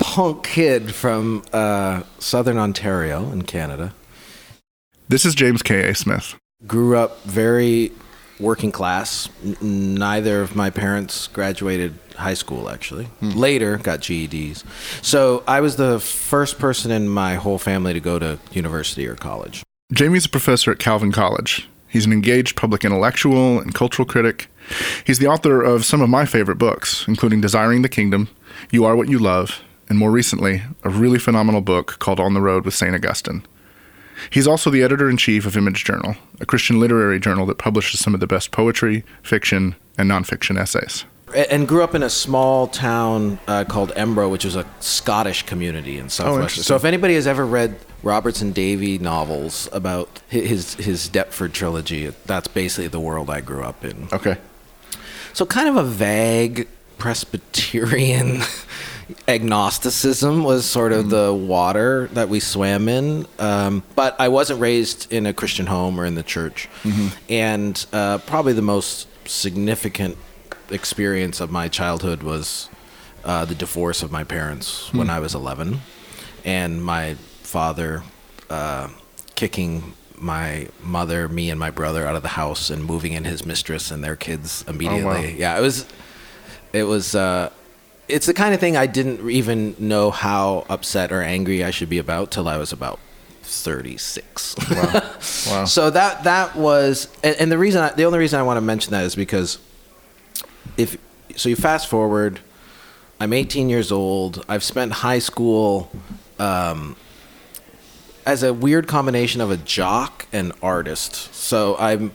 punk kid from uh, southern Ontario in Canada. This is James K.A. Smith. Grew up very working class. N- neither of my parents graduated high school, actually. Later, got GEDs. So I was the first person in my whole family to go to university or college. Jamie's a professor at Calvin College. He's an engaged public intellectual and cultural critic. He's the author of some of my favorite books, including Desiring the Kingdom, You Are What You Love, and more recently, a really phenomenal book called On the Road with St. Augustine. He's also the editor in chief of Image Journal, a Christian literary journal that publishes some of the best poetry, fiction, and nonfiction essays. And grew up in a small town uh, called Embro, which is a Scottish community in Southwest. interesting. so if anybody has ever read Robertson Davies novels about his his Deptford trilogy, that's basically the world I grew up in. Okay. So kind of a vague Presbyterian agnosticism was sort of the water that we swam in. Um, but I wasn't raised in a Christian home or in the church. And uh, probably the most significant experience of my childhood was uh, the divorce of my parents when I was 11. And my father uh, kicking my mother, me, and my brother out of the house and moving in his mistress and their kids immediately. Yeah, it was it was uh it's the kind of thing I didn't even know how upset or angry I should be about till I was about 36. Wow. So that that was and, and the reason I, the only reason I want to mention that is because if so you fast forward I'm 18 years old. I've spent high school um, as a weird combination of a jock and artist. So I'm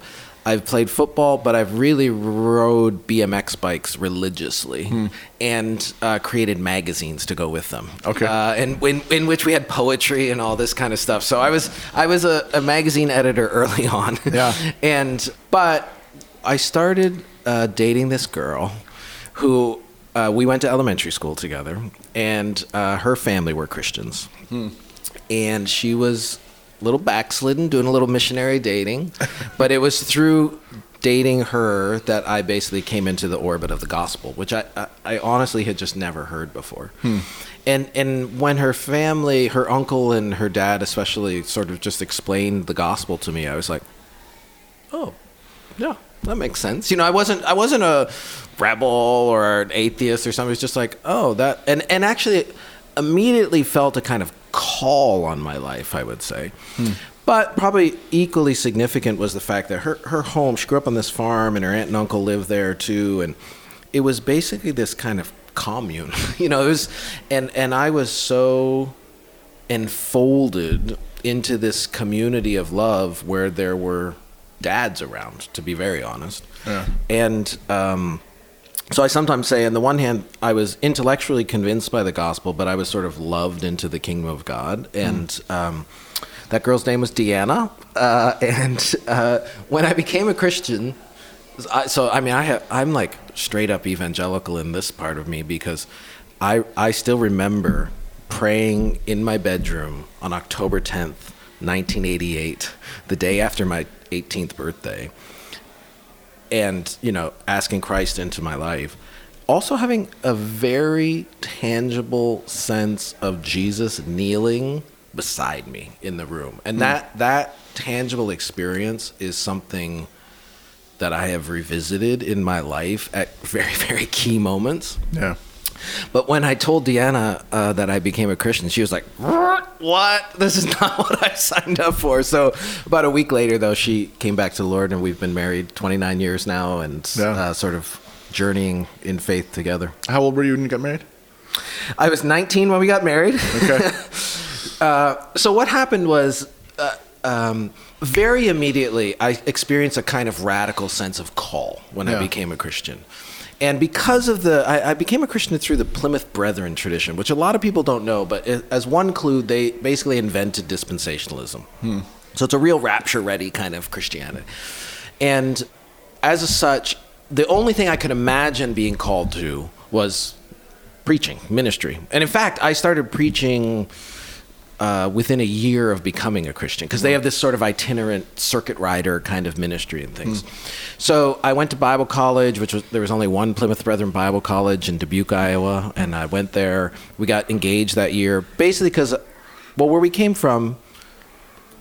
I've played football, but I've really rode BMX bikes religiously and uh, created magazines to go with them. Okay. uh, and in, in which we had poetry and all this kind of stuff. So I was I was a, a magazine editor early on. Yeah. and but I started uh, dating this girl who uh, we went to elementary school together, and uh, her family were Christians, and she was little backslidden, doing a little missionary dating, but it was through dating her that I basically came into the orbit of the gospel, which I, I, I honestly had just never heard before. Hmm. And and when her family, her uncle and her dad especially, sort of just explained the gospel to me, I was like, oh, yeah, that makes sense. You know, I wasn't I wasn't a rebel or an atheist or something. It was just like, oh, that and and actually immediately felt a kind of call on my life, I would say. But probably equally significant was the fact that her her home, she grew up on this farm and her aunt and uncle lived there too and it was basically this kind of commune. you know, it was and and I was so enfolded into this community of love where there were dads around, to be very honest. Yeah. And um, so I sometimes say, on the one hand, I was intellectually convinced by the gospel, but I was sort of loved into the kingdom of God. And um, that girl's name was Deanna. Uh, and uh, when I became a Christian, I, so I mean, I have, I'm like straight up evangelical in this part of me because I I still remember praying in my bedroom on October 10th, 1988, the day after my 18th birthday, and you know, asking Christ into my life. Also having a very tangible sense of Jesus kneeling beside me in the room, and hmm. that that tangible experience is something that I have revisited in my life at very, very key moments. Yeah. But when I told Deanna uh, that I became a Christian, she was like, "What? This is not what I signed up for." So about a week later, though, she came back to the Lord, and we've been married 29 years now, and Yeah. uh, sort of journeying in faith together. How old were you when you got married? I was 19 when we got married. Okay. Uh, so what happened was, uh, um, very immediately, I experienced a kind of radical sense of call when I became a Christian, And because of the, I, I became a Christian through the Plymouth Brethren tradition, which a lot of people don't know, but as one clue, they basically invented dispensationalism. Hmm. So it's a real rapture ready kind of Christianity. And as such, the only thing I could imagine being called to was preaching, ministry. And in fact, I started preaching uh, within a year of becoming a Christian because they have this sort of itinerant circuit rider kind of ministry and things. So I went to Bible college, which was there was only one Plymouth Brethren Bible College in Dubuque, Iowa, and I went there. We got engaged that year, basically because, well, where we came from,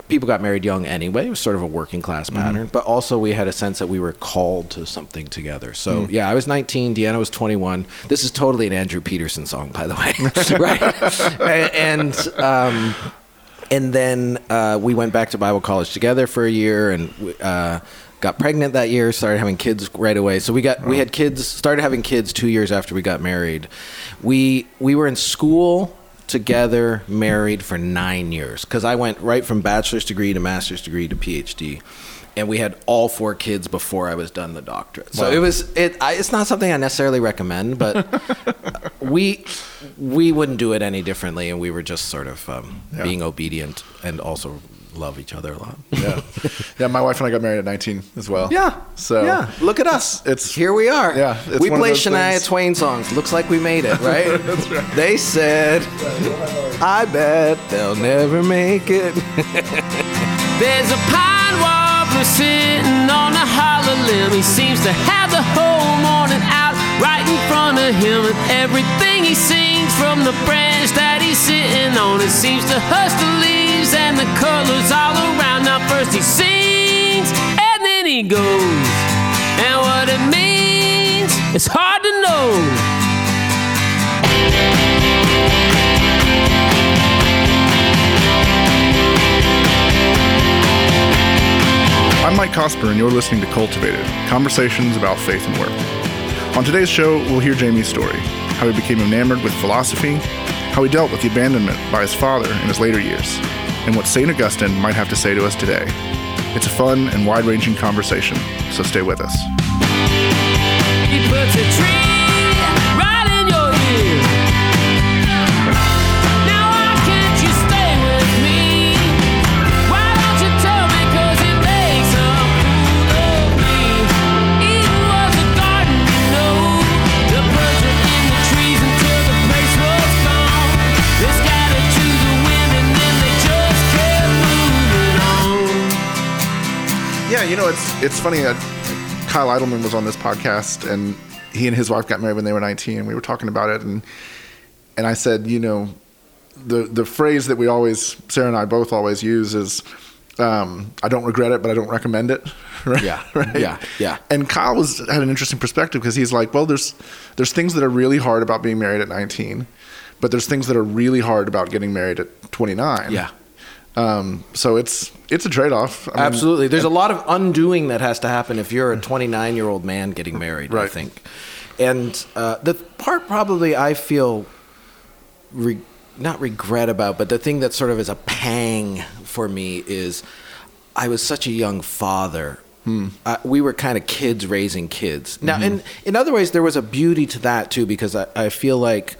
people got married young anyway. It was sort of a working class pattern, but also we had a sense that we were called to something together. So yeah, I was 19, Deanna was 21. This is totally an Andrew Peterson song, by the way, right? and um, and then uh, we went back to Bible college together for a year, and uh, got pregnant that year. Started having kids right away. So we got we had kids. Started having kids two years after we got married. We we were in school together, married for nine years. Because I went right from bachelor's degree to master's degree to PhD. And we had all four kids before I was done the doctorate. So Wow. it was it. I, it's not something I necessarily recommend, but we we wouldn't do it any differently, and we were just sort of um, Yeah. being obedient and also love each other a lot. Yeah, yeah. My wife and I got married at 19 as well. Yeah. So yeah, look at us. it's- here we are. yeah, it's we play Shania things- Twain songs. Looks like we made it, right? That's right. They said, "I bet they'll never make it." There's a pine warbler sitting on a hollow limb. He seems to have the whole morning out right in front of him. And everything he sings from the branch that he's sitting on, it seems to hush the leaves and the colors all around. Now, first he sings and then he goes. And what it means, it's hard to know. I'm Mike Cosper, and you're listening to Cultivated Conversations about Faith and Work. On today's show, we'll hear Jamie's story how he became enamored with philosophy, how he dealt with the abandonment by his father in his later years, and what St. Augustine might have to say to us today. It's a fun and wide ranging conversation, so stay with us. It's it's funny that Kyle Idleman was on this podcast, and he and his wife got married when they were 19, and we were talking about it, and and I said, you know, the the phrase that we always Sarah and I both always use is, um, I don't regret it, but I don't recommend it. Right? Yeah, right. yeah, yeah. And Kyle was had an interesting perspective because he's like, well, there's there's things that are really hard about being married at 19, but there's things that are really hard about getting married at 29. Yeah. Um, so it's it's a trade off. Absolutely. There's a lot of undoing that has to happen if you're a 29 year old man getting married, I think. And uh, the part probably I feel re- not regret about, but the thing that sort of is a pang for me is I was such a young father. Uh, we were kind of kids raising kids. Now, in, in other ways, there was a beauty to that too, because I, I feel like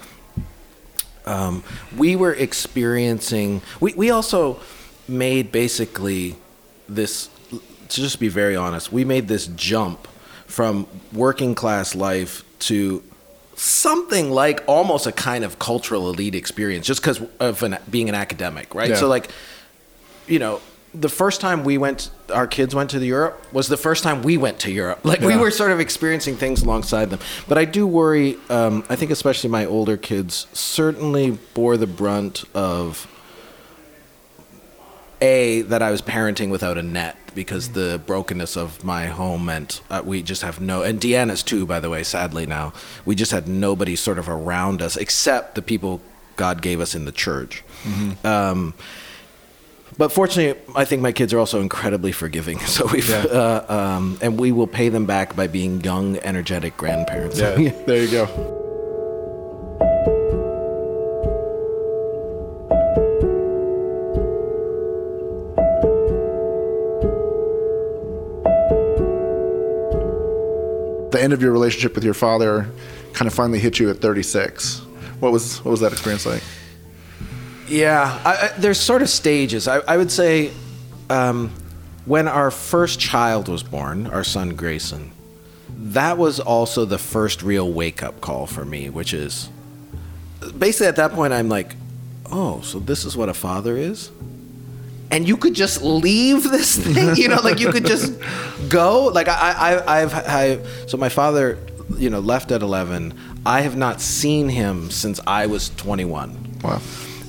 um, we were experiencing we, we also made basically this to just be very honest we made this jump from working class life to something like almost a kind of cultural elite experience just because of an, being an academic right? Yeah. so like you know the first time we went our kids went to the europe was the first time we went to europe. Like we were sort of experiencing things alongside them. But i do worry um, i think especially my older kids certainly bore the brunt of a that i was parenting without a net because the brokenness of my home meant uh, we just have no and deanna's too by the way sadly now we just had nobody sort of around us except the people god gave us in the church um, but fortunately, I think my kids are also incredibly forgiving. So we've, uh, um, and we will pay them back by being young, energetic grandparents. Yeah, there you go. The end of your relationship with your father kind of finally hit you at 36. What was what was that experience like? Yeah, I, I, there's sort of stages. I, I would say um, when our first child was born, our son Grayson, that was also the first real wake up call for me, which is basically at that point, I'm like, oh, so this is what a father is? And you could just leave this thing, you know, like you could just go. Like I, I, I've, I, so my father, you know, left at 11. I have not seen him since I was 21 Wow.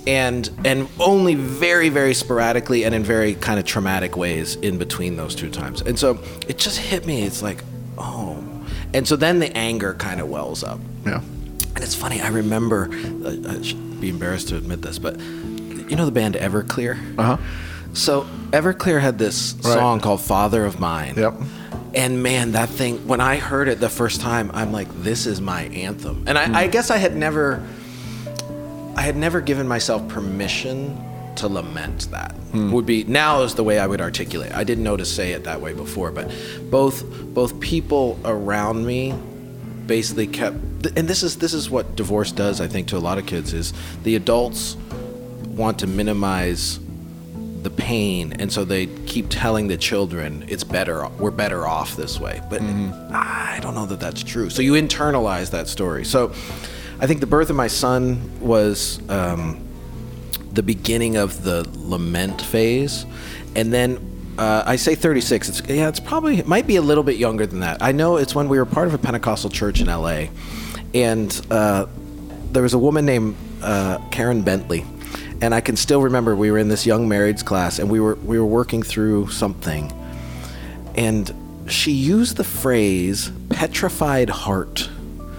and and only very very sporadically and in very kind of traumatic ways in between those two times and so it just hit me it's like oh and so then the anger kind of wells up Yeah. and it's funny i remember i should be embarrassed to admit this but you know the band everclear Uh huh. so everclear had this Right. song called father of mine Yep. and man, that thing, when I heard it the first time, I'm like, this is my anthem. And I, I guess I had never, I had never given myself permission to lament that. Would be now is the way I would articulate. I didn't know to say it that way before, but both both people around me basically kept and this is this is what divorce does I think to a lot of kids is the adults want to minimize the pain and so they keep telling the children it's better we're better off this way but i don't know that that's true so you internalize that story so i think the birth of my son was um, the beginning of the lament phase and then uh, I say 36. It's yeah. It's probably it might be a little bit younger than that. I know it's when we were part of a Pentecostal church in L.A. and uh, there was a woman named uh, Karen Bentley, and I can still remember we were in this young marrieds class, and we were we were working through something, and she used the phrase "petrified heart,"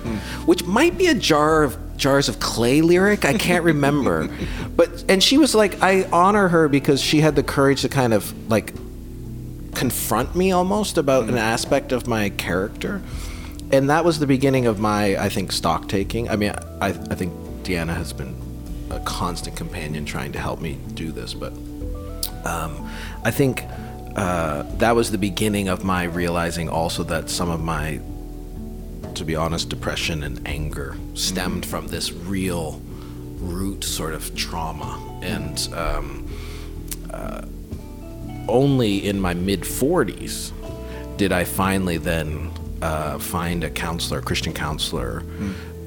hmm. which might be a jar of jars of clay lyric. I can't remember, but and she was like, I honor her because she had the courage to kind of like confront me almost about hmm. an aspect of my character. And that was the beginning of my i think stock taking. I mean i, I think deanna has been a constant companion trying to help me do this but um, i think uh, that was the beginning of my realizing also that some of my to be honest depression and anger stemmed from this real root sort of trauma. And um, uh, only in my mid 40s did I finally then uh, find a counselor, a Christian counselor,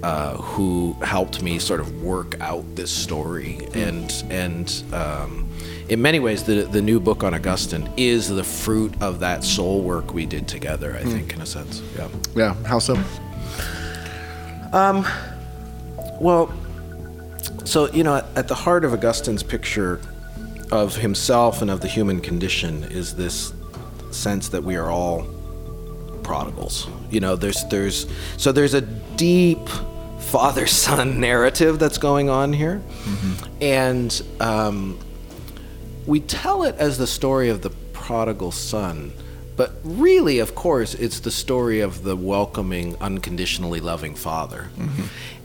uh, who helped me sort of work out this story. And and um, in many ways, the the new book on Augustine is the fruit of that soul work we did together. I think, in a sense. Yeah. Yeah. How so? Um. Well, so you know, at, at the heart of Augustine's picture of himself and of the human condition is this sense that we are all prodigals. You know, there's there's so there's a deep father-son narrative that's going on here, and um, we tell it as the story of the prodigal son. But really, of course, it's the story of the welcoming, unconditionally loving father.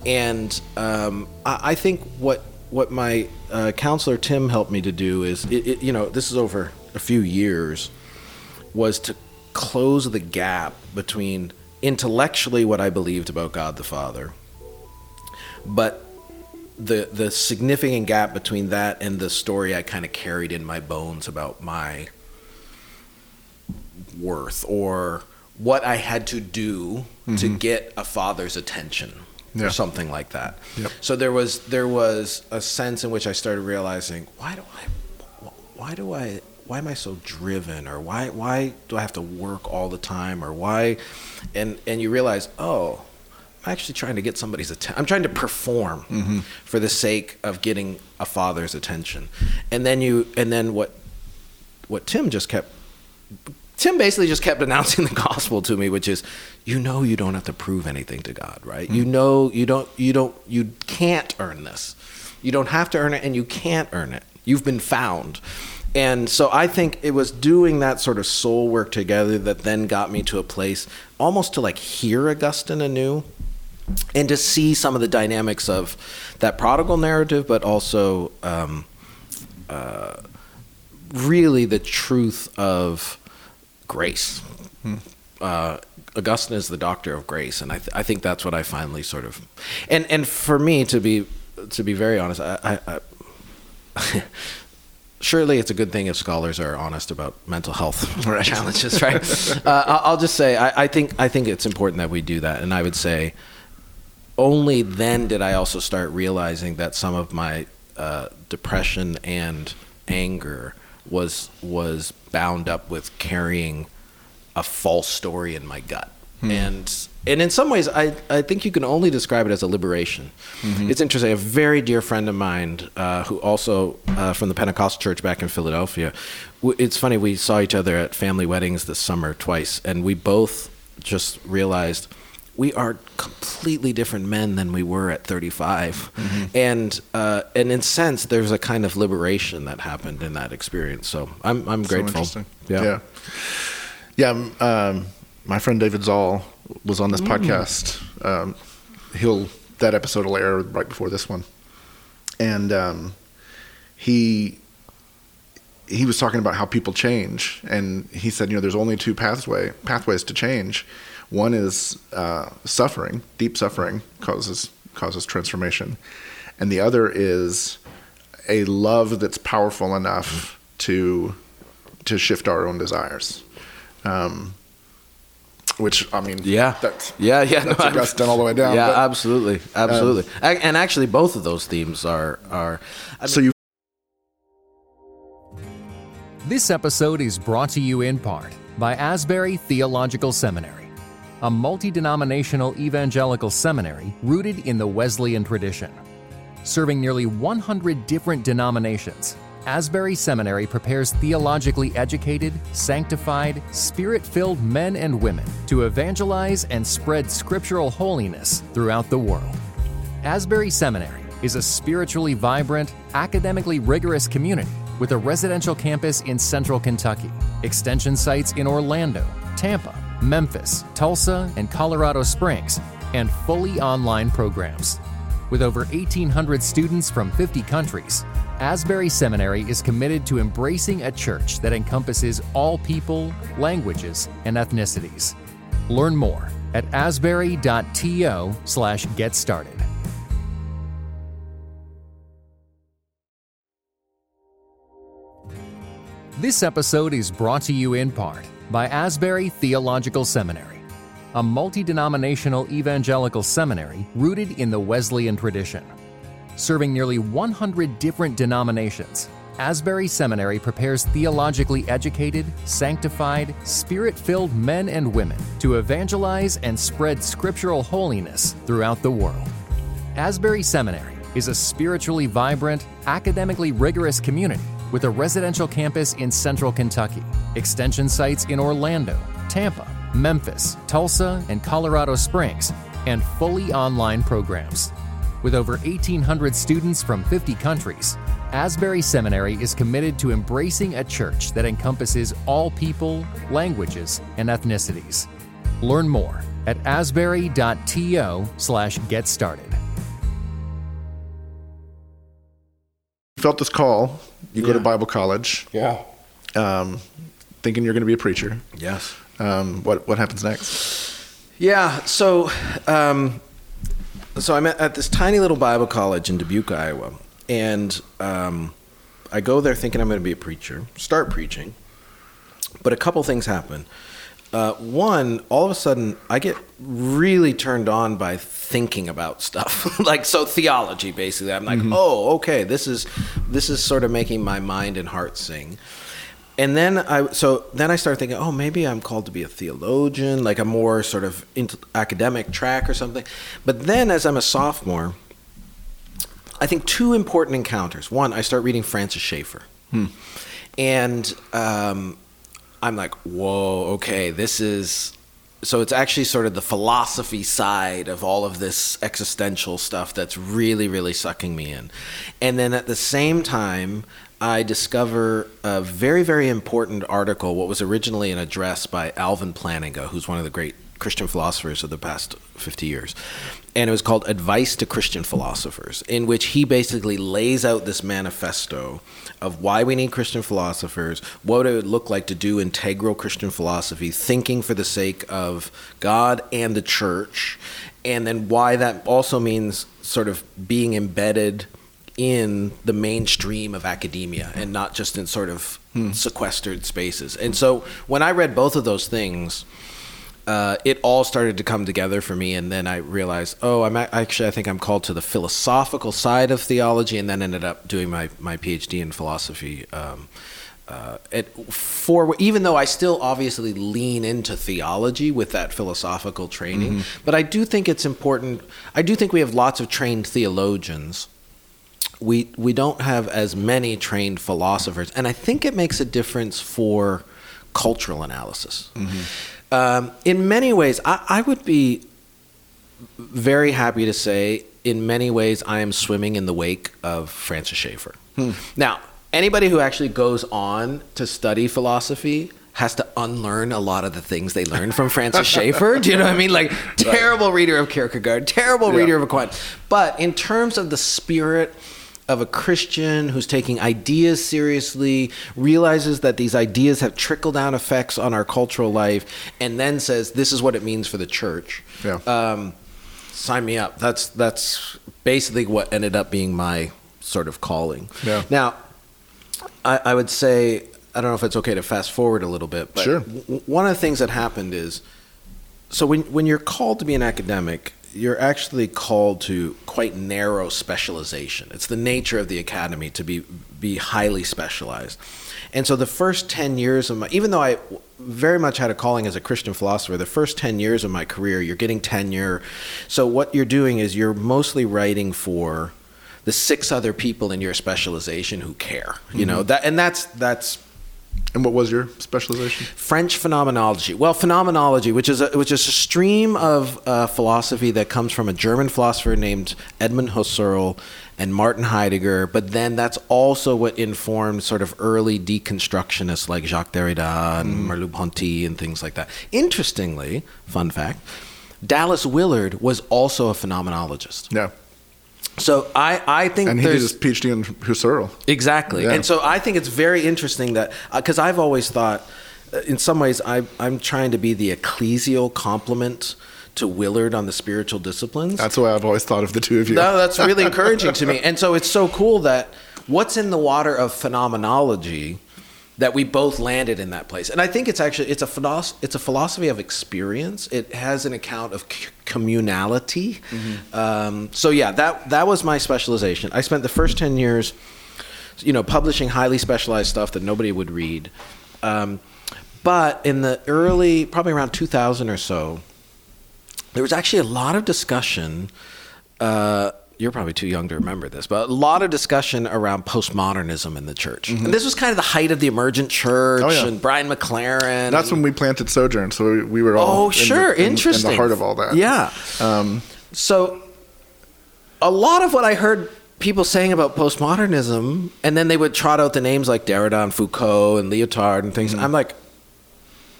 And um, I, I think what what my uh, counselor Tim helped me to do is, it, it, you know, this is over a few years, was to close the gap between intellectually what I believed about God the Father, but the the significant gap between that and the story I kind of carried in my bones about my worth or what I had to do to mm-hmm. get a father's attention Yeah. or something like that. Yep. So there was there was a sense in which I started realizing why do I why do I why am I so driven or why why do I have to work all the time or why and and you realize oh I'm actually trying to get somebody's attention. I'm trying to perform mm-hmm. for the sake of getting a father's attention. And then you and then what what Tim just kept Tim basically just kept announcing the gospel to me, which is, you know, you don't have to prove anything to God, right? You mm-hmm. know, you don't, you don't, you can't earn this. You don't have to earn it, and you can't earn it. You've been found. And so I think it was doing that sort of soul work together that then got me to a place almost to like hear Augustine anew and to see some of the dynamics of that prodigal narrative, but also um, uh, really the truth of grace uh, Augustine is the doctor of grace, and I, th- I think that's what I finally sort of, and and for me to be to be very honest, I, I, I surely it's a good thing if scholars are honest about mental health challenges, right? uh, I'll I'll just say I, I think I think it's important that we do that, and I would say only then did I also start realizing that some of my uh, depression and anger was was bound up with carrying a false story in my gut. And and in some ways, I, I think you can only describe it as a liberation. It's interesting. A very dear friend of mine, uh, who also uh, from the Pentecostal church back in Philadelphia. w- It's funny. We saw each other at family weddings this summer twice, and we both just realized we are completely different men than we were at 35 and uh, and in sense there's a kind of liberation that happened in that experience so i'm i'm So grateful interesting. yeah Yeah. Yeah. um, Um, my friend David Zahl was on this Mm. podcast. Um, he'll that episode will air right before this one, and um, he he was talking about how people change, and he said, you know, there's only two pathway pathways to change. One is uh, suffering, deep suffering causes causes transformation, and the other is a love that's powerful enough to to shift our own desires. Um, which I mean, Yeah. that's yeah, yeah. that's no, Augustine all the way down. Yeah, but- absolutely, absolutely. Ac- and actually, both of those themes are are. I so you This episode is brought to you in part by Asbury Theological Seminary, a multi denominational evangelical seminary rooted in the Wesleyan tradition. Serving nearly 100 different denominations, Asbury Seminary prepares theologically educated, sanctified, spirit filled men and women to evangelize and spread scriptural holiness throughout the world. Asbury Seminary is a spiritually vibrant, academically rigorous community with a residential campus in central Kentucky, extension sites in Orlando, Tampa, Memphis, Tulsa, and Colorado Springs, and fully online programs. With over 1,800 students from 50 countries, Asbury Seminary is committed to embracing a church that encompasses all people, languages, and ethnicities. Learn more at asbury.to slash get started. This episode is brought to you in part by Asbury Theological Seminary, a multi denominational evangelical seminary rooted in the Wesleyan tradition. Serving nearly 100 different denominations, Asbury Seminary prepares theologically educated, sanctified, spirit filled men and women to evangelize and spread scriptural holiness throughout the world. Asbury Seminary is a spiritually vibrant, academically rigorous community with a residential campus in central Kentucky, extension sites in Orlando, Tampa, Memphis, Tulsa, and Colorado Springs, and fully online programs. With over 1,800 students from 50 countries, Asbury Seminary is committed to embracing a church that encompasses all people, languages, and ethnicities. Learn more at asbury.to slash get started. felt this call, you go to Bible college, yeah. um, thinking you're going to be a preacher. Yes. Um, what what happens next? Yeah. So, um, so I'm at, at this tiny little Bible college in Dubuque, Iowa, and um, I go there thinking I'm going to be a preacher. Start preaching, but a couple things happen. Uh, one, all of a sudden, I get really turned on by thinking about stuff, like so theology. Basically, I'm like, oh, okay, this is this is sort of making my mind and heart sing and then I so then I start thinking, oh, maybe I'm called to be a theologian, like a more sort of academic track or something. But then, as I'm a sophomore, I think two important encounters. One, I start reading Francis Schaeffer, and um, I'm like, whoa, okay, this is. So it's actually sort of the philosophy side of all of this existential stuff that's really, really sucking me in. And then at the same time, I discover a very, very important article, what was originally an address by Alvin Plantinga, who's one of the great Christian philosophers of the past 50 years. And it was called Advice to Christian Philosophers, in which he basically lays out this manifesto of why we need Christian philosophers, what it would look like to do integral Christian philosophy, thinking for the sake of God and the church, and then why that also means sort of being embedded in the mainstream of academia and not just in sort of hmm. sequestered spaces. And so when I read both of those things, uh, it all started to come together for me, and then I realized, oh, I'm actually I think I'm called to the philosophical side of theology, and then ended up doing my my PhD in philosophy. Um, uh, it, for even though I still obviously lean into theology with that philosophical training, but I do think it's important. I do think we have lots of trained theologians we we don't have as many trained philosophers, and I think it makes a difference for cultural analysis. Um, in many ways, I, I would be very happy to say, in many ways, I am swimming in the wake of Francis Schaeffer. Now, anybody who actually goes on to study philosophy has to unlearn a lot of the things they learned from Francis Schaeffer. Do you know what I mean? Like terrible reader of Kierkegaard, terrible Yeah. reader of Aquinas. But in terms of the spirit of a Christian who's taking ideas seriously, realizes that these ideas have trickle down effects on our cultural life, and then says, "This is what it means for the church." Yeah. Um, sign me up. That's that's basically what ended up being my sort of calling. Yeah. Now, I, I would say I don't know if it's okay to fast forward a little bit, but Sure. w- one of the things that happened is so when when you're called to be an academic, you're actually called to quite narrow specialization. It's the nature of the academy to be be highly specialized. And so the first 10 years of my even though I very much had a calling as a Christian philosopher, the first 10 years of my career, you're getting tenure. So what you're doing is you're mostly writing for the six other people in your specialization who care. You know, mm-hmm. that and that's that's And what was your specialization? French phenomenology. Well, phenomenology, which is a, which is a stream of uh, philosophy that comes from a German philosopher named Edmund Husserl and Martin Heidegger, but then that's also what informed sort of early deconstructionists like Jacques Derrida and Merleau-Ponty and things like that. Interestingly, fun fact, Dallas Willard was also a phenomenologist. Yeah. So I, I think And he did his PhD in Husserl. Exactly. Yeah. And so I think it's very interesting that, because I've always thought, uh, in some ways, I, I'm trying to be the ecclesial complement to Willard on the spiritual disciplines. That's why I've always thought of the two of you. No, that's really encouraging to me. And so it's so cool that what's in the water of phenomenology that we both landed in that place. And I think it's actually it's a philos- it's a philosophy of experience. It has an account of c- communality. Um, so yeah, that that was my specialization. I spent the first 10 years you know, publishing highly specialized stuff that nobody would read. Um, but in the early, probably around 2000 or so, there was actually a lot of discussion. Uh, you're probably too young to remember this, but a lot of discussion around postmodernism in the church. And this was kind of the height of the emergent church Oh, yeah. and Brian McLaren. That's when we planted Sojourn, so we, we were all Oh, in the- sure, in, interesting. in the heart of all that. Yeah. Um, So, a lot of what I heard people saying about postmodernism, and then they would trot out the names like Derrida and Foucault and Lyotard and Mm-hmm. things. I'm like,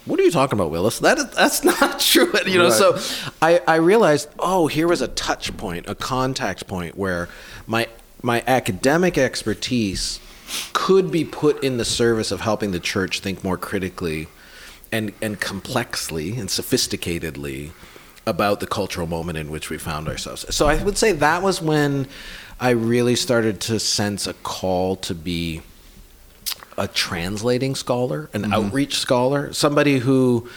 what are you talking about, Willis? That is, that's not true. You know, Right. so I, I realized, oh, here was a touch point, a contact point where my my academic expertise could be put in the service of helping the church think more critically and and complexly and sophisticatedly about the cultural moment in which we found ourselves. So I would say that was when I really started to sense a call to be a translating scholar, an outreach scholar, somebody who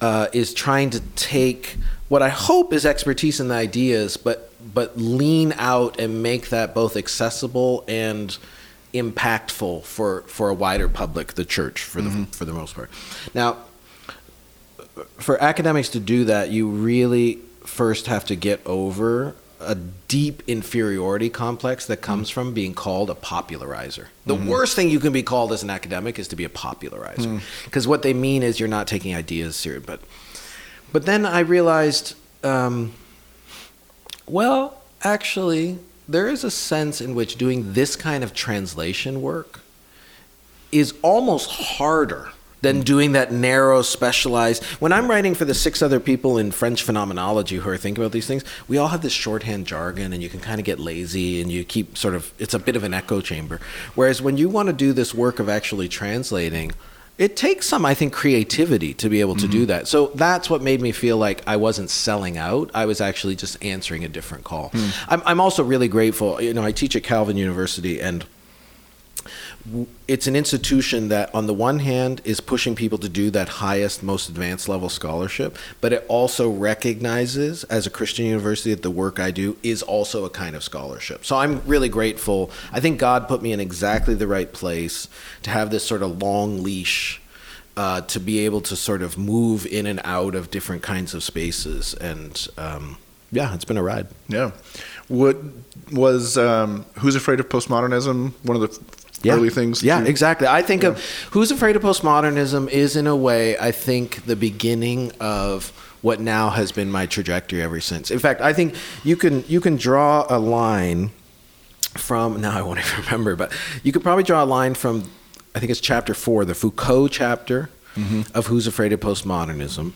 uh, is trying to take what I hope is expertise in the ideas, but but lean out and make that both accessible and impactful for for a wider public, the church for the for the most part. Now, for academics to do that, you really first have to get over a deep inferiority complex that comes mm. from being called a popularizer. The mm-hmm. worst thing you can be called as an academic is to be a popularizer, mm. because what they mean is you're not taking ideas seriously. But, but then I realized, um, well, actually, there is a sense in which doing this kind of translation work is almost harder than doing that narrow, specialized. When I'm writing for the six other people in French phenomenology who are thinking about these things, we all have this shorthand jargon, and you can kind of get lazy, and you keep sort of. It's a bit of an echo chamber. Whereas when you want to do this work of actually translating. It takes some, I think, creativity to be able to do mm-hmm. that. So that's what made me feel like I wasn't selling out. I was actually just answering a different call. Hmm. I'm, I'm also really grateful. You know, I teach at Calvin University, and it's an institution that on the one hand is pushing people to do that highest most advanced level scholarship but it also recognizes as a christian university that the work i do is also a kind of scholarship. So i'm really grateful. I think god put me in exactly the right place to have this sort of long leash uh, to be able to sort of move in and out of different kinds of spaces. And um, yeah it's been a ride. Yeah. What was um, Who's Afraid of Postmodernism? One of the early things? Yeah, exactly. I think of Who's Afraid of Postmodernism is, in a way, I think, the beginning of what now has been my trajectory ever since. In fact, I think you can you can draw a line from now I won't even remember, but you could probably draw a line from I think it's chapter four, the Foucault chapter of Who's Afraid of Postmodernism.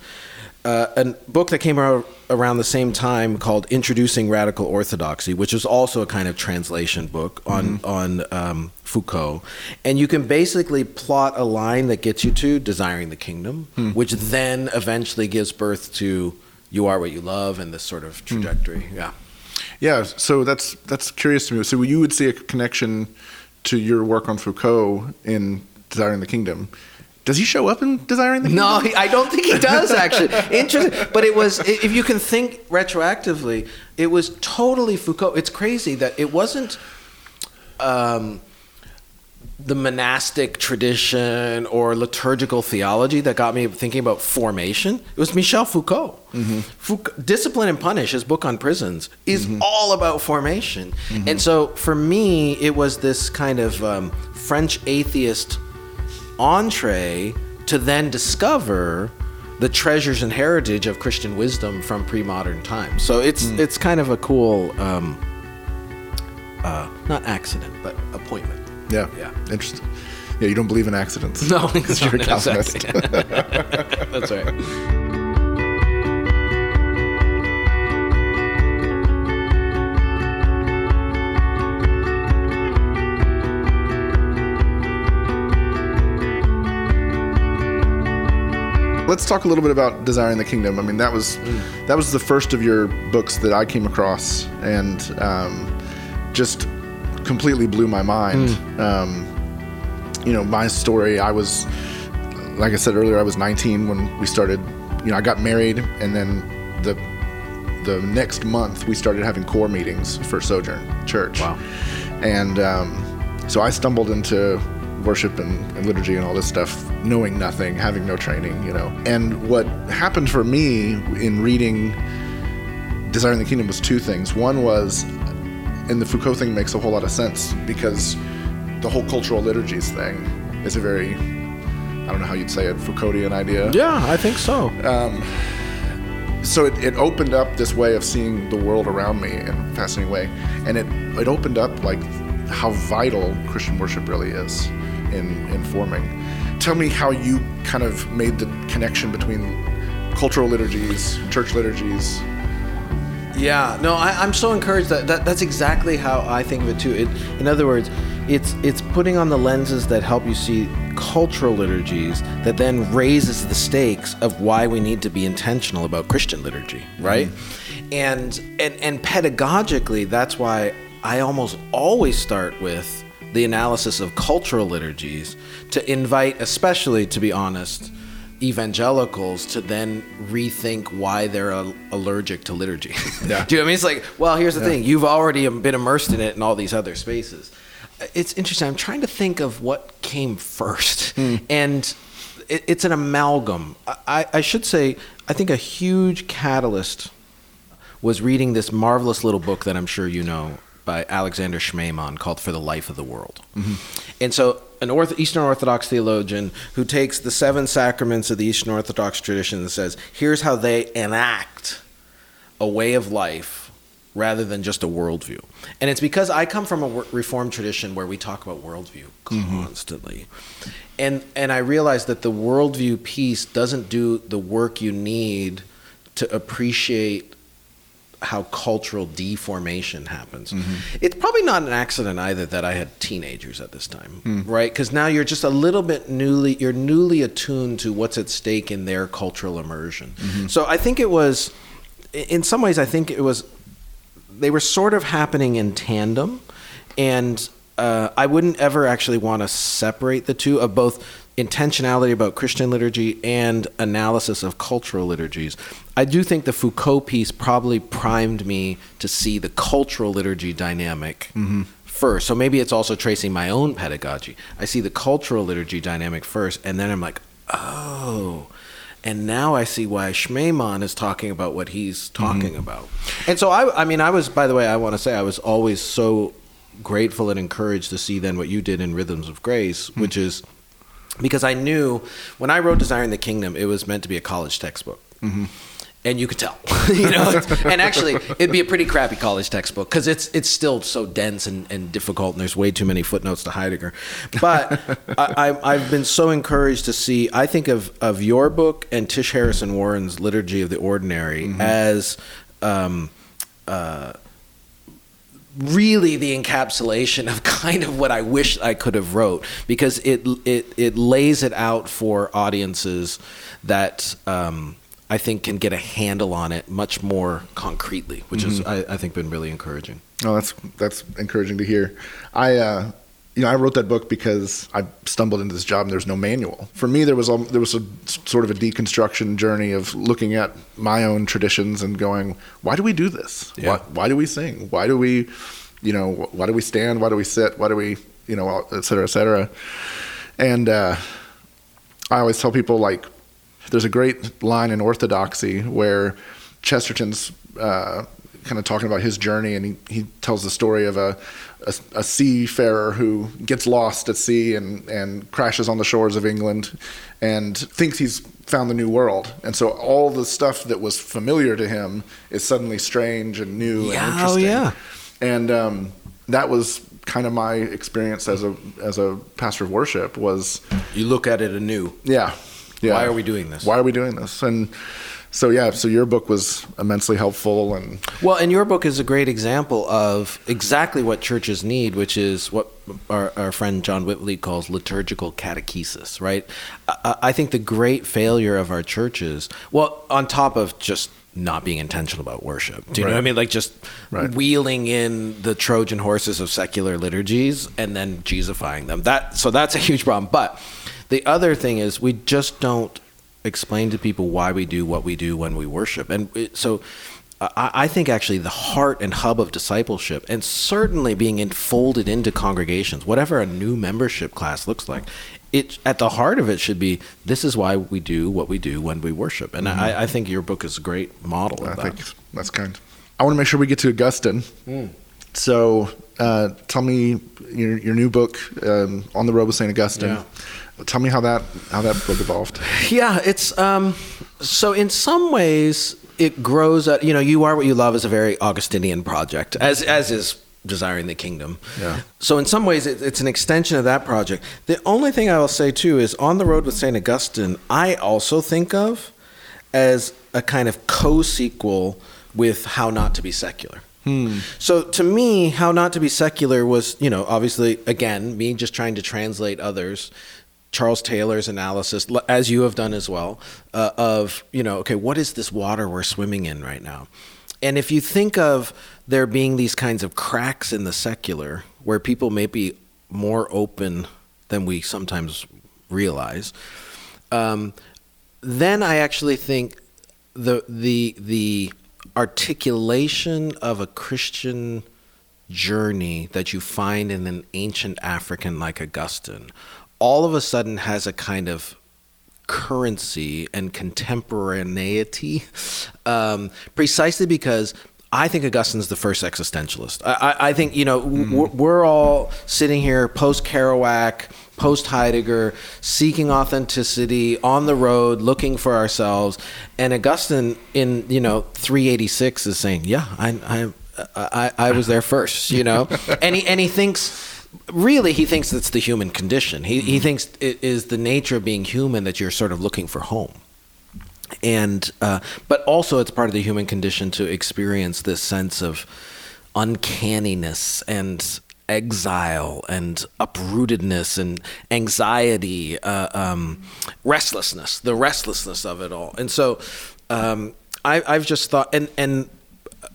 Uh, a book that came out around the same time called Introducing Radical Orthodoxy, which is also a kind of translation book on on um, Foucault, and you can basically plot a line that gets you to desiring the kingdom, which then eventually gives birth to you are what you love and this sort of trajectory. Yeah. Yeah, so that's that's curious to me. So you would see a connection to your work on Foucault in Desiring the Kingdom. Does he show up in Desiring the Kingdom? No, he, I don't think he does actually. Interesting, but it was if you can think retroactively, it was totally Foucault. It's crazy that it wasn't um, the monastic tradition or liturgical theology that got me thinking about formation. It was Michel Foucault. Foucault Discipline and Punish, his book on prisons, is all about formation. And so for me, it was this kind of um, French atheist entree to then discover the treasures and heritage of Christian wisdom from pre-modern times. So it's it's kind of a cool, um, uh, not accident, but appointment. Yeah, Yeah. interesting. Yeah, you don't believe in accidents. No, because you're a Calvinist. That's right. Let's talk a little bit about Desiring the Kingdom. I mean, that was that was the first of your books that I came across, and um, just completely blew my mind. Um, you know, my story. I was, like I said earlier, I was 19 when we started. You know, I got married, and then the the next month we started having core meetings for Sojourn Church. Wow. And um, so I stumbled into worship and, and liturgy and all this stuff, knowing nothing, having no training, you know. And what happened for me in reading Desiring the Kingdom was two things. One was, and the Foucault thing makes a whole lot of sense because the whole cultural liturgies thing is a very, I don't know how you'd say it, Foucauldian idea. Yeah, I think so. Um, so it, it opened up this way of seeing the world around me in a fascinating way. And it it opened up like how vital christian worship really is in in forming. Tell me how you kind of made the connection between cultural liturgies church liturgies Yeah, no, I, I'm so encouraged that, that that's exactly how I think of it too. It, in other words, it's it's putting on the lenses that help you see cultural liturgies that then raises the stakes of why we need to be intentional about Christian liturgy, right? Mm-hmm. And and and pedagogically, that's why I almost always start with the analysis of cultural liturgies to invite, especially to be honest, evangelicals to then rethink why they're al- allergic to liturgy. Yeah. Do you know what I mean? It's like, well, here's the thing: you've already been immersed in it in all these other spaces. It's interesting. I'm trying to think of what came first, hmm. and it, it's an amalgam. I, I- I should say, I think a huge catalyst was reading this marvelous little book that I'm sure you know by Alexander Schmemann called For the Life of the World. Mm-hmm. And so, an Orth- Eastern Orthodox theologian who takes the seven sacraments of the Eastern Orthodox tradition and says, here's how they enact a way of life rather than just a worldview. And it's because I come from a Reformed tradition where we talk about worldview mm-hmm. constantly. And, and I realize that the worldview piece doesn't do the work you need to appreciate how cultural deformation happens. Mm-hmm. It's probably not an accident either that I had teenagers at this time, hmm. right? Because now you're just a little bit newly, you're newly attuned to what's at stake in their cultural immersion. Mm-hmm. So I think it was, in some ways, I think it was, they were sort of happening in tandem, and uh, I wouldn't ever actually want to separate the two of both intentionality about Christian liturgy and analysis of cultural liturgies. I do think the Foucault piece probably primed me to see the cultural liturgy dynamic mm-hmm. first. So maybe it's also tracing my own pedagogy. I see the cultural liturgy dynamic first, and then I'm like, oh. And now I see why Schmemann is talking about what he's mm-hmm. talking about. And so I, I mean, I was, by the way, I want to say I was always so grateful and encouraged to see then what you did in Rhythms of Grace, mm-hmm. which is because I knew when I wrote Desiring the Kingdom, it was meant to be a college textbook. And you could tell, you know. and actually, it'd be a pretty crappy college textbook because it's it's still so dense and, and difficult, and there's way too many footnotes to Heidegger. But I, I, I've been so encouraged to see. I think of of your book and Tish Harrison Warren's Liturgy of the Ordinary as. Um, uh, really the encapsulation of kind of what I wish I could have wrote because it it it lays it out for audiences that um, I think can get a handle on it much more concretely, which is I, I think been really encouraging. Oh, that's that's encouraging to hear. I, uh, you know, I wrote that book because I stumbled into this job and there's no manual. For me, there was a, there was a sort of a deconstruction journey of looking at my own traditions and going, why do we do this? Yeah. Why, why do we sing? Why do we, you know, why do we stand? Why do we sit? Why do we, you know, et cetera, et cetera. And uh, I always tell people like, there's a great line in Orthodoxy where Chesterton's uh, kind of talking about his journey, and he, he tells the story of a, a, a seafarer who gets lost at sea and, and crashes on the shores of England and thinks he's found the new world. And so all the stuff that was familiar to him is suddenly strange and new Yeah, and oh, interesting. yeah. And um, that was kind of my experience as a as a pastor of worship was You look at it anew. yeah. Yeah. Why are we doing this? Why are we doing this? And so yeah, so your book was immensely helpful and Well, and your book is a great example of exactly what churches need, which is what our, our friend John Witvliet calls liturgical catechesis, right? I, I think the great failure of our churches, well, on top of just not being intentional about worship, do you know what I mean? Like just Right. wheeling in the Trojan horses of secular liturgies and then Jesusifying them. That so that's a huge problem. But the other thing is we just don't explain to people why we do what we do when we worship. And it, so I, I think actually the heart and hub of discipleship, and certainly being enfolded into congregations, whatever a new membership class looks like, it at the heart of it should be this is why we do what we do when we worship. And I, I think your book is a great model of I that. think that's kind. I want to make sure we get to Augustine. So uh, tell me your your new book um, on the road with Saint Augustine. Yeah. Tell me how that how that book evolved. Yeah, it's um so in some ways it grows out you know, you are what you love is a very Augustinian project, as as is Desiring the Kingdom. Yeah. So in some ways it, it's an extension of that project. The only thing I will say too is on the road with Saint Augustine, I also think of as a kind of co-sequel with How Not to Be Secular. Hmm. So to me, How Not to Be Secular was, you know, obviously again me just trying to translate others. Charles Taylor's analysis, as you have done as well, uh, of you know, okay, what is this water we're swimming in right now? And if you think of there being these kinds of cracks in the secular, where people may be more open than we sometimes realize, um, then I actually think the the the articulation of a Christian journey that you find in an ancient African like Augustine all of a sudden has a kind of currency and contemporaneity um, precisely because I think Augustine's the first existentialist. I, I, I think, you know, we're, we're all sitting here post Kerouac, post Heidegger, seeking authenticity on the road, looking for ourselves. And Augustine in, you know, 386 is saying, yeah, I, I, I, I was there first, you know, and he and he thinks really he thinks it's the human condition. He he thinks it is the nature of being human that you're sort of looking for home, and uh, but also it's part of the human condition to experience this sense of uncanniness and exile and uprootedness and anxiety, uh, um, restlessness, the restlessness of it all. And so um, I, I've just thought, and, and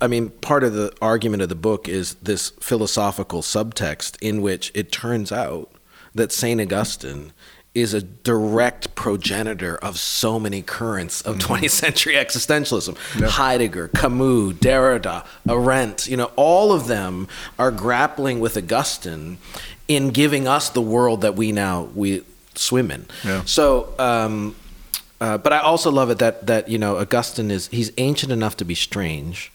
I mean, part of the argument of the book is this philosophical subtext in which it turns out that St. Augustine is a direct progenitor of so many currents of 20th century existentialism. Heidegger, Camus, Derrida, Arendt, you know, all of them are grappling with Augustine in giving us the world that we now we swim in. Yeah. So, um, uh, but I also love it that that you know Augustine is he's ancient enough to be strange,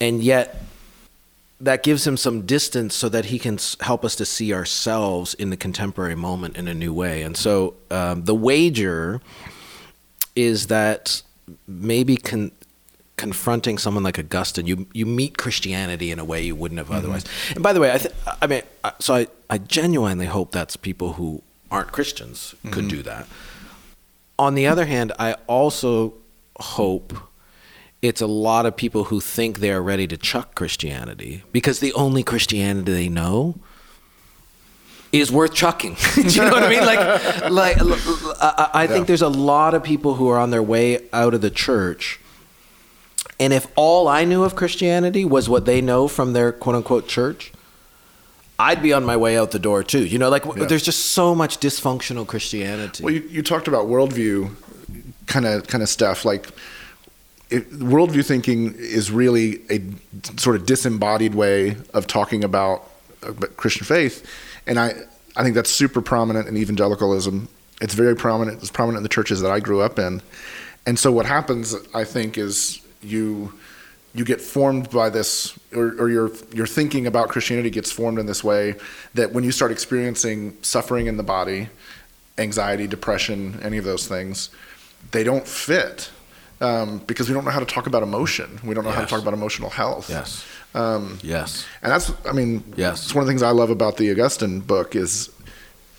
and yet that gives him some distance so that he can help us to see ourselves in the contemporary moment in a new way. And so um, the wager is that maybe con- confronting someone like Augustine, you you meet Christianity in a way you wouldn't have otherwise. And by the way, I th- I mean, so I I genuinely hope that's people who aren't Christians could do that. On the other hand, I also hope it's a lot of people who think they are ready to chuck Christianity because the only Christianity they know is worth chucking. Do you know what I mean? Like, like I, I think Yeah. there's a lot of people who are on their way out of the church. And if all I knew of Christianity was what they know from their quote unquote church, I'd be on my way out the door too. You know, like Yeah. there's just so much dysfunctional Christianity. Well, you, you talked about worldview kind of kind of stuff. Like it, worldview thinking is really a sort of disembodied way of talking about, uh, about Christian faith, and I I think that's super prominent in evangelicalism. It's very prominent. It's prominent in the churches that I grew up in, and so what happens, I think, is you you get formed by this, or, or your your thinking about Christianity gets formed in this way that when you start experiencing suffering in the body, anxiety, depression, any of those things, they don't fit um, because we don't know how to talk about emotion. We don't know how to talk about emotional health. yes. Um, Yes. and that's, I mean, Yes. it's one of the things I love about the Augustine book is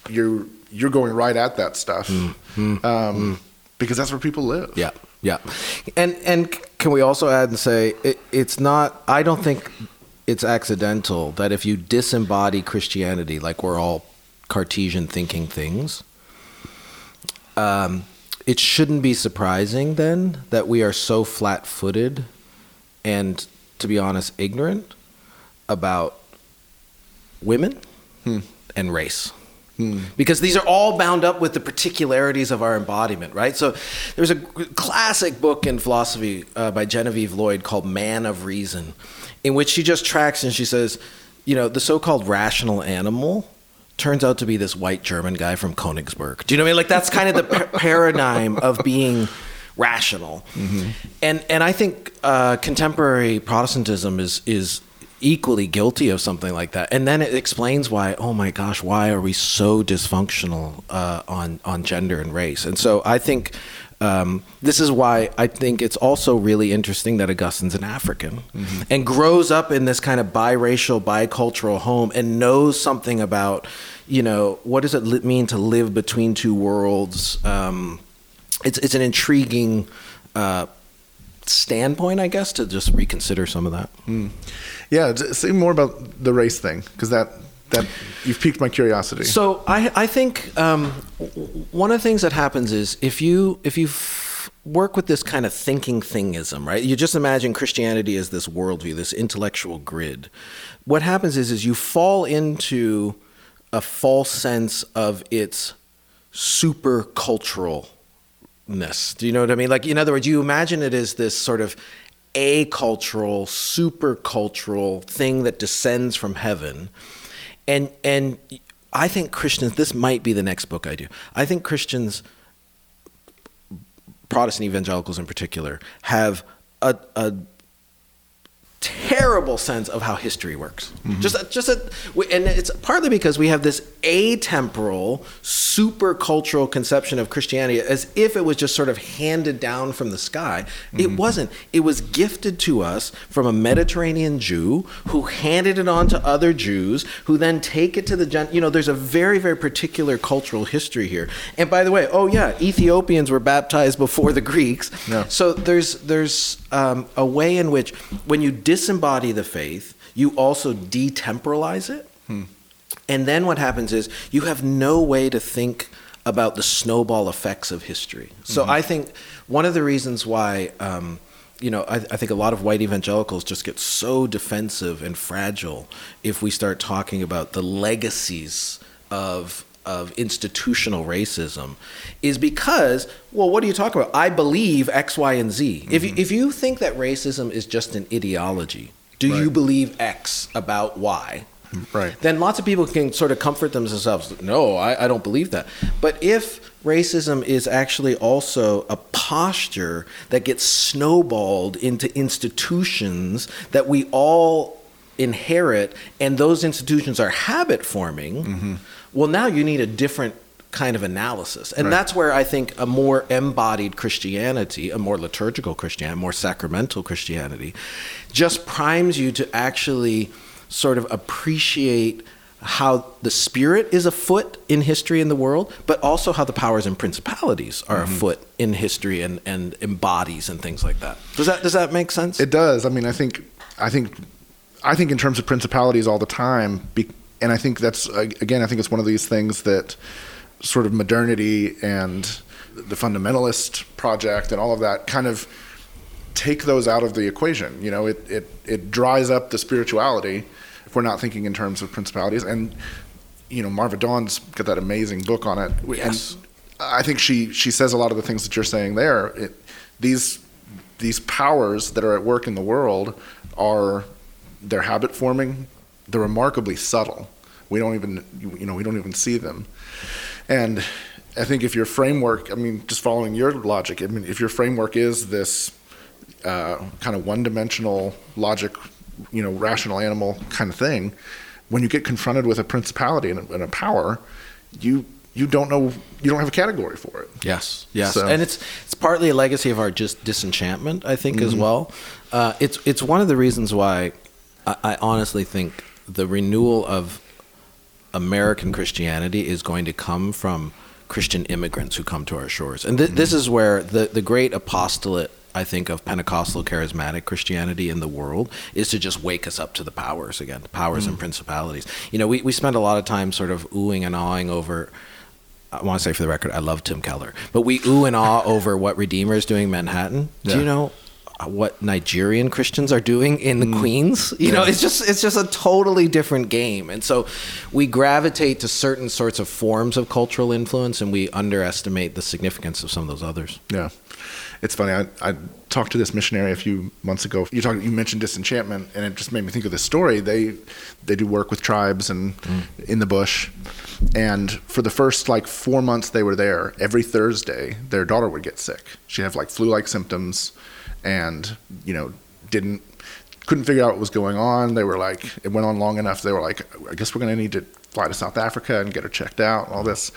you're you're going right at that stuff um, because that's where people live. Yeah, yeah, and and can we also add and say it, it's not? I don't think it's accidental that if you disembody Christianity, like we're all Cartesian thinking things, um, it shouldn't be surprising then that we are so flat-footed and, to be honest, ignorant about women and race because these are all bound up with the particularities of our embodiment, right? So there's a classic book in philosophy uh, by Genevieve Lloyd called Man of Reason, in which she just tracks and she says, you know, the so called rational animal turns out to be this white German guy from Königsberg. Do you know what I mean? Like that's kind of the par- paradigm of being rational. And and I think uh, contemporary Protestantism is is equally guilty of something like that. And then it explains why. Oh my gosh, why are we so dysfunctional uh, on on gender and race? And so I think. Um, this is why I think it's also really interesting that Augustine's an African and grows up in this kind of biracial, bicultural home and knows something about, you know, what does it mean to live between two worlds? Um, it's it's an intriguing uh, standpoint, I guess, to just reconsider some of that. Yeah, say more about the race thing because that that you've piqued my curiosity. So I I think um, one of the things that happens is if you if you work with this kind of thinking thingism, right? You just imagine Christianity as this worldview, this intellectual grid. What happens is is you fall into a false sense of its super culturalness. Do you know what I mean? Like in other words, you imagine it as this sort of acultural, super cultural thing that descends from heaven. And and I think Christians this might be the next book I do. I think Christians Protestant evangelicals in particular have a, a terrible sense of how history works. Just, a, just a, and it's partly because we have this atemporal, super cultural conception of Christianity as if it was just sort of handed down from the sky. It wasn't. It was gifted to us from a Mediterranean Jew who handed it on to other Jews who then take it to the gen. You know, there's a very, very particular cultural history here. And by the way, oh yeah, Ethiopians were baptized before the Greeks. Yeah. So there's there's um, a way in which when you disembody the faith, you also detemporalize it. And then what happens is you have no way to think about the snowball effects of history. So I think one of the reasons why, um, you know, I, I think a lot of white evangelicals just get so defensive and fragile if we start talking about the legacies of of institutional racism is because well what are you talking about i believe x y and z if, you, mm-hmm. if you think that racism is just an ideology do you believe x about y Right. then lots of people can sort of comfort themselves. No, I, I don't believe that. But if racism is actually also a posture that gets snowballed into institutions that we all inherit, and those institutions are habit forming, mm-hmm. well, now you need a different kind of analysis. And Right. that's where I think a more embodied Christianity, a more liturgical Christianity, more sacramental Christianity, just primes you to actually sort of appreciate how the spirit is afoot in history in the world, but also how the powers and principalities are mm-hmm. afoot in history and, and embodies and things like that. Does that does that make sense? It does. I mean, I think, I think, I think in terms of principalities all the time, be, and I think that's again, I think it's one of these things that sort of modernity and the fundamentalist project and all of that kind of take those out of the equation. You know, it it it dries up the spirituality if we're not thinking in terms of principalities. And you know, Marva Dawn's got that amazing book on it. Yes. And I think she she says a lot of the things that you're saying there. It, these these powers that are at work in the world are they're habit forming. They're remarkably subtle. We don't even you know we don't even see them. And I think if your framework, I mean, just following your logic, I mean, if your framework is this uh, kind of one-dimensional logic, you know, rational animal kind of thing, when you get confronted with a principality and a, and a power, you you don't know you don't have a category for it. Yes, yes, So- and it's it's partly a legacy of our just disenchantment, I think, as well. Uh, it's it's one of the reasons why I, I honestly think the renewal of American Christianity is going to come from Christian immigrants who come to our shores, and th- this is where the the great apostolate. I think of Pentecostal charismatic Christianity in the world is to just wake us up to the powers again, the powers and principalities. You know, we, we spend a lot of time sort of oohing and awing over I want to say for the record, I love Tim Keller, but we ooh and ah over what Redeemer is doing in Manhattan. Do you know Uh, what Nigerian Christians are doing in the mm. Queens? You know, it's just it's just a totally different game, and so we gravitate to certain sorts of forms of cultural influence, and we underestimate the significance of some of those others. Yeah, it's funny. I, I talked to this missionary a few months ago. You talked, you mentioned disenchantment, and it just made me think of this story. They they do work with tribes and mm. in the bush, and for the first like four months they were there, every Thursday their daughter would get sick. She'd have like flu-like symptoms, and you know didn't couldn't figure out what was going on. They were like, it went on long enough. They were like, I guess we're going to need to fly to South Africa and get her checked out. All this.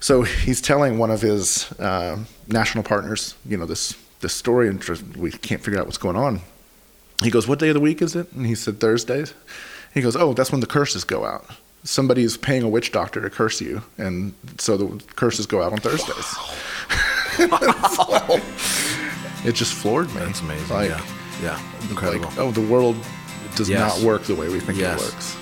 So he's telling one of his uh, national partners, you know, this this story, and we can't figure out what's going on. He goes, "What day of the week is it?" And he said, "Thursdays." He goes, "Oh, that's when the curses go out. Somebody's paying a witch doctor to curse you, and so the curses go out on Thursdays." it just floored me. That's amazing. Like, yeah, yeah, incredible. like, oh, the world does Yes. not work the way we think Yes. it works.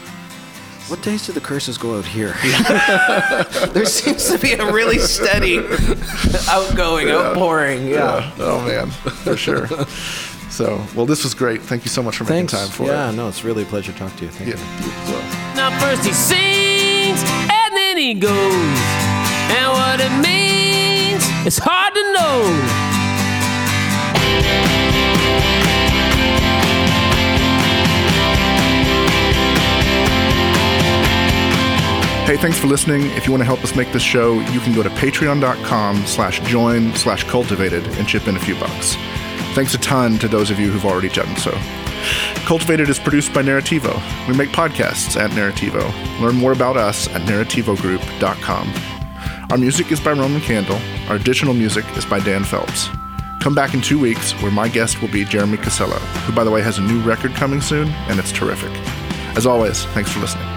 What days do the curses go out here? there seems to be a really steady outgoing, outpouring. Yeah. Oh man, for sure. So, well, this was great. Thank you so much for Thanks. making time for yeah, it. Yeah, no, it's really a pleasure to talk to you. Thank Yeah, you. you well. Now first he sings and then he goes. And what it means, it's hard to know. Hey, thanks for listening. If you want to help us make this show, you can go to patreon.com slash join slash cultivated and chip in a few bucks. Thanks a ton to those of you who've already done so. Cultivated is produced by Narrativo. We make podcasts at Narrativo. Learn more about us at narrativogroup.com. Our music is by Roman Candle. Our additional music is by Dan Phelps. Come back in two weeks where my guest will be Jeremy Casella, who, by the way, has a new record coming soon, and it's terrific. As always, thanks for listening.